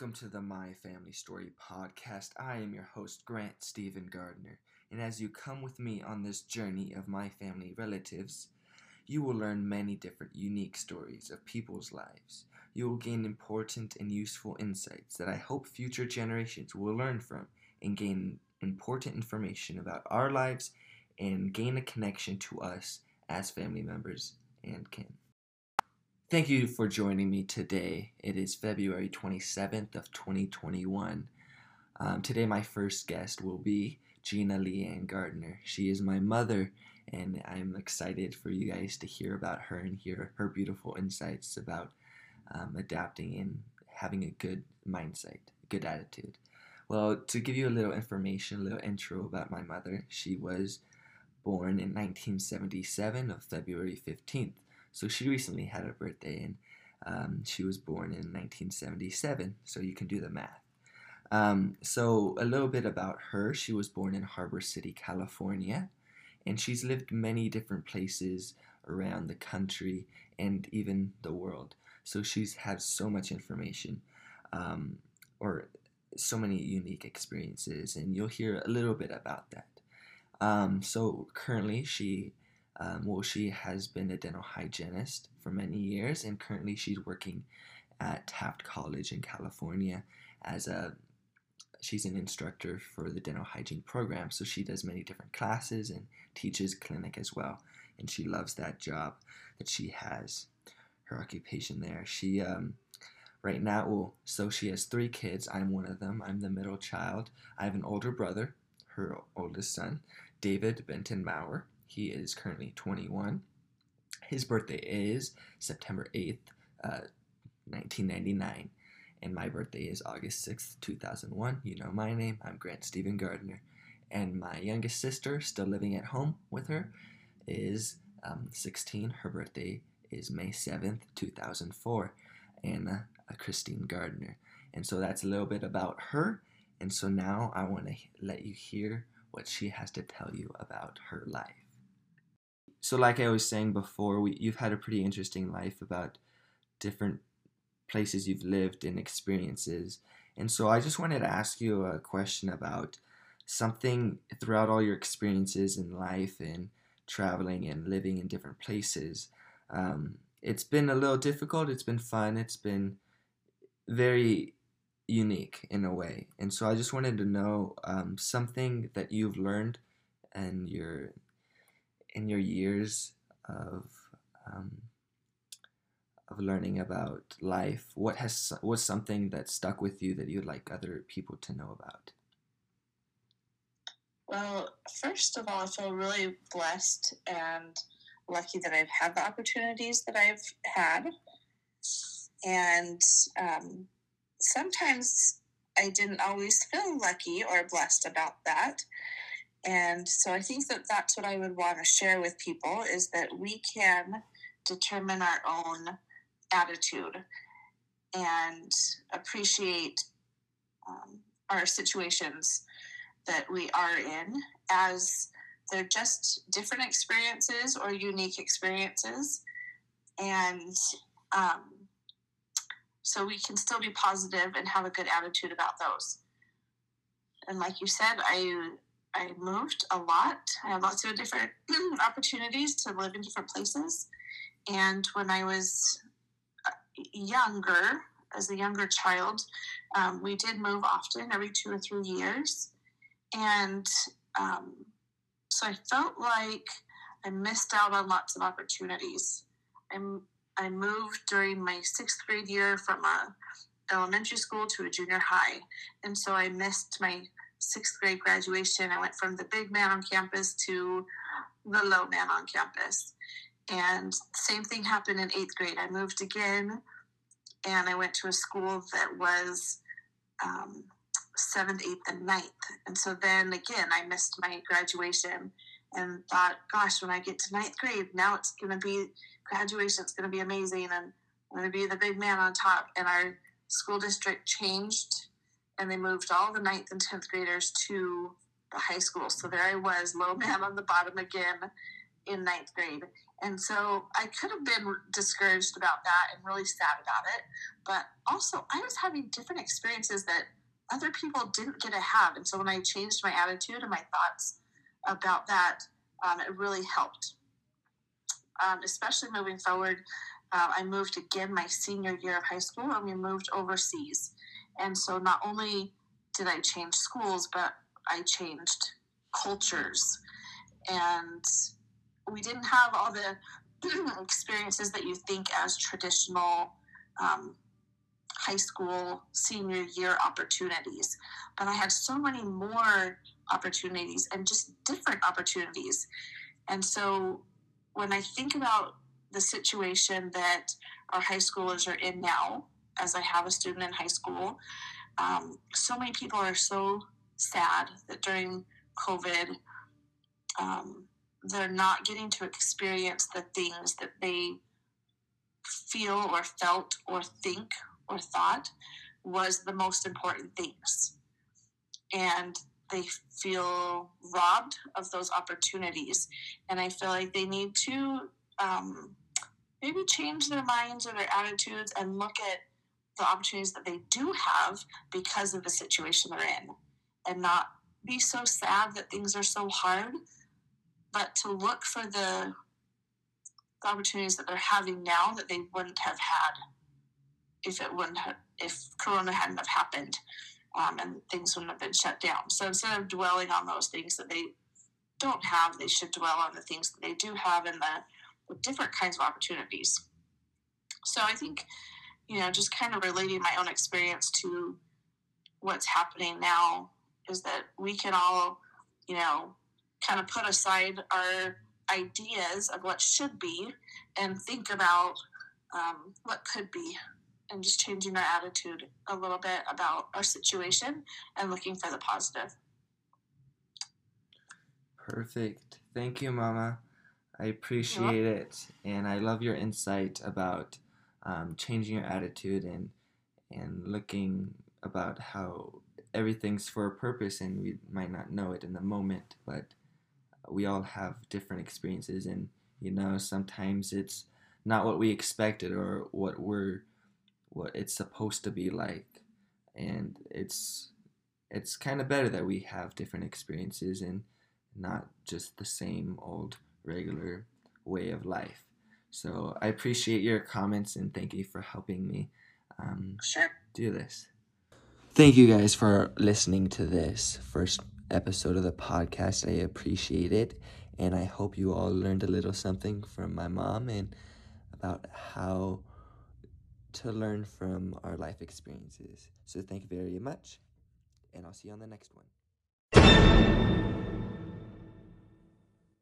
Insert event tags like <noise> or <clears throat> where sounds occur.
Welcome to the My Family Story podcast. I am your host, Grant Stephen Gardner, and as you come with me on this journey of my family relatives, you will learn many different unique stories of people's lives. You will gain important and useful insights that I hope future generations will learn from and gain important information about our lives and gain a connection to us as family members and kin. Thank you for joining me today. It is February 27th of 2021. Um, today my first guest will be Gina Leanne Gardner. She is my mother and I'm excited for you guys to hear about her and hear her beautiful insights about um, adapting and having a good mindset, good attitude. Well, to give you a little information, a little intro about my mother, she was born in 1977 of February 15th. So she recently had a birthday, and um, she was born in 1977. So you can do the math. Um, so a little bit about her. She was born in Harbor City, California, and she's lived many different places around the country and even the world. So she's had so much information, um, or so many unique experiences, and you'll hear a little bit about that. Um, so currently, she um, well, she has been a dental hygienist for many years, and currently she's working at Taft College in California as a she's an instructor for the dental hygiene program. So she does many different classes and teaches clinic as well, and she loves that job that she has, her occupation there. She um, right now, well, so she has three kids. I'm one of them. I'm the middle child. I have an older brother, her oldest son, David Benton Maurer. He is currently 21. His birthday is September 8th, uh, 1999. And my birthday is August 6th, 2001. You know my name. I'm Grant Stephen Gardner. And my youngest sister, still living at home with her, is um, 16. Her birthday is May 7th, 2004. Anna uh, Christine Gardner. And so that's a little bit about her. And so now I want to let you hear what she has to tell you about her life so like I was saying before, we, you've had a pretty interesting life about different places you've lived and experiences. And so I just wanted to ask you a question about something throughout all your experiences in life and traveling and living in different places. Um, it's been a little difficult, it's been fun, it's been very unique in a way. And so I just wanted to know um, something that you've learned and your in your years of um, of learning about life, what has what's something that stuck with you that you'd like other people to know about? Well, first of all, I feel really blessed and lucky that I've had the opportunities that I've had, and um, sometimes I didn't always feel lucky or blessed about that. And so I think that that's what I would want to share with people is that we can determine our own attitude and appreciate um, our situations that we are in as they're just different experiences or unique experiences. And um, so we can still be positive and have a good attitude about those. And like you said, I I moved a lot. I had lots of different <clears throat> opportunities to live in different places. And when I was uh, younger, as a younger child, um, we did move often, every two or three years. And um, so I felt like I missed out on lots of opportunities. I, I moved during my sixth grade year from a elementary school to a junior high. And so I missed my sixth grade graduation, I went from the big man on campus to the low man on campus. And same thing happened in eighth grade. I moved again and I went to a school that was um, seventh, eighth, and ninth. And so then again, I missed my graduation and thought, gosh, when I get to ninth grade, now it's going to be graduation, it's going to be amazing. And I'm going to be the big man on top. And our school district changed and they moved all the ninth and 10th graders to the high school. So there I was, low <laughs> man on the bottom again. in ninth grade. And so I could have been discouraged about that and really sad about it. But also, I was having different experiences that other people didn't get to have. And so when I changed my attitude and my thoughts about that, um, it really helped. Um, especially moving forward, uh, I moved again my senior year of high school and we moved overseas. And so not only did I change schools, but I changed cultures. And we didn't have all the <clears throat> experiences that you think as traditional um, high school senior year opportunities. But I had so many more opportunities and just different opportunities. And so when I think about the situation that our high schoolers are in now, as I have a student in high school, um, so many people are so sad that during COVID, um, they're not getting to experience the things that they feel or felt or think or thought was the most important things. And they feel robbed of those opportunities. And I feel like they need to um, maybe change their minds or their attitudes and look at the opportunities that they do have because of the situation they're in and not be so sad that things are so hard, but to look for the, the opportunities that they're having now that they wouldn't have had if it wouldn't have, if Corona hadn't have happened um, and things wouldn't have been shut down. So instead of dwelling on those things that they don't have, they should dwell on the things that they do have and the, the different kinds of opportunities. So I think, you know, just kind of relating my own experience to what's happening now is that we can all, you know, kind of put aside our ideas of what should be and think about um, what could be and just changing our attitude a little bit about our situation and looking for the positive. Perfect. Thank you, Mama. I appreciate it, and I love your insight about um, changing your attitude and and looking about how everything's for a purpose, and we might not know it in the moment, but we all have different experiences, and you know sometimes it's not what we expected or what we're what it's supposed to be like. And it's it's kind of better that we have different experiences and not just the same old regular way of life so i appreciate your comments and thank you for helping me um, sure. do this thank you guys for listening to this first episode of the podcast i appreciate it and i hope you all learned a little something from my mom and about how to learn from our life experiences. So thank you very much, and I'll see you on the next one.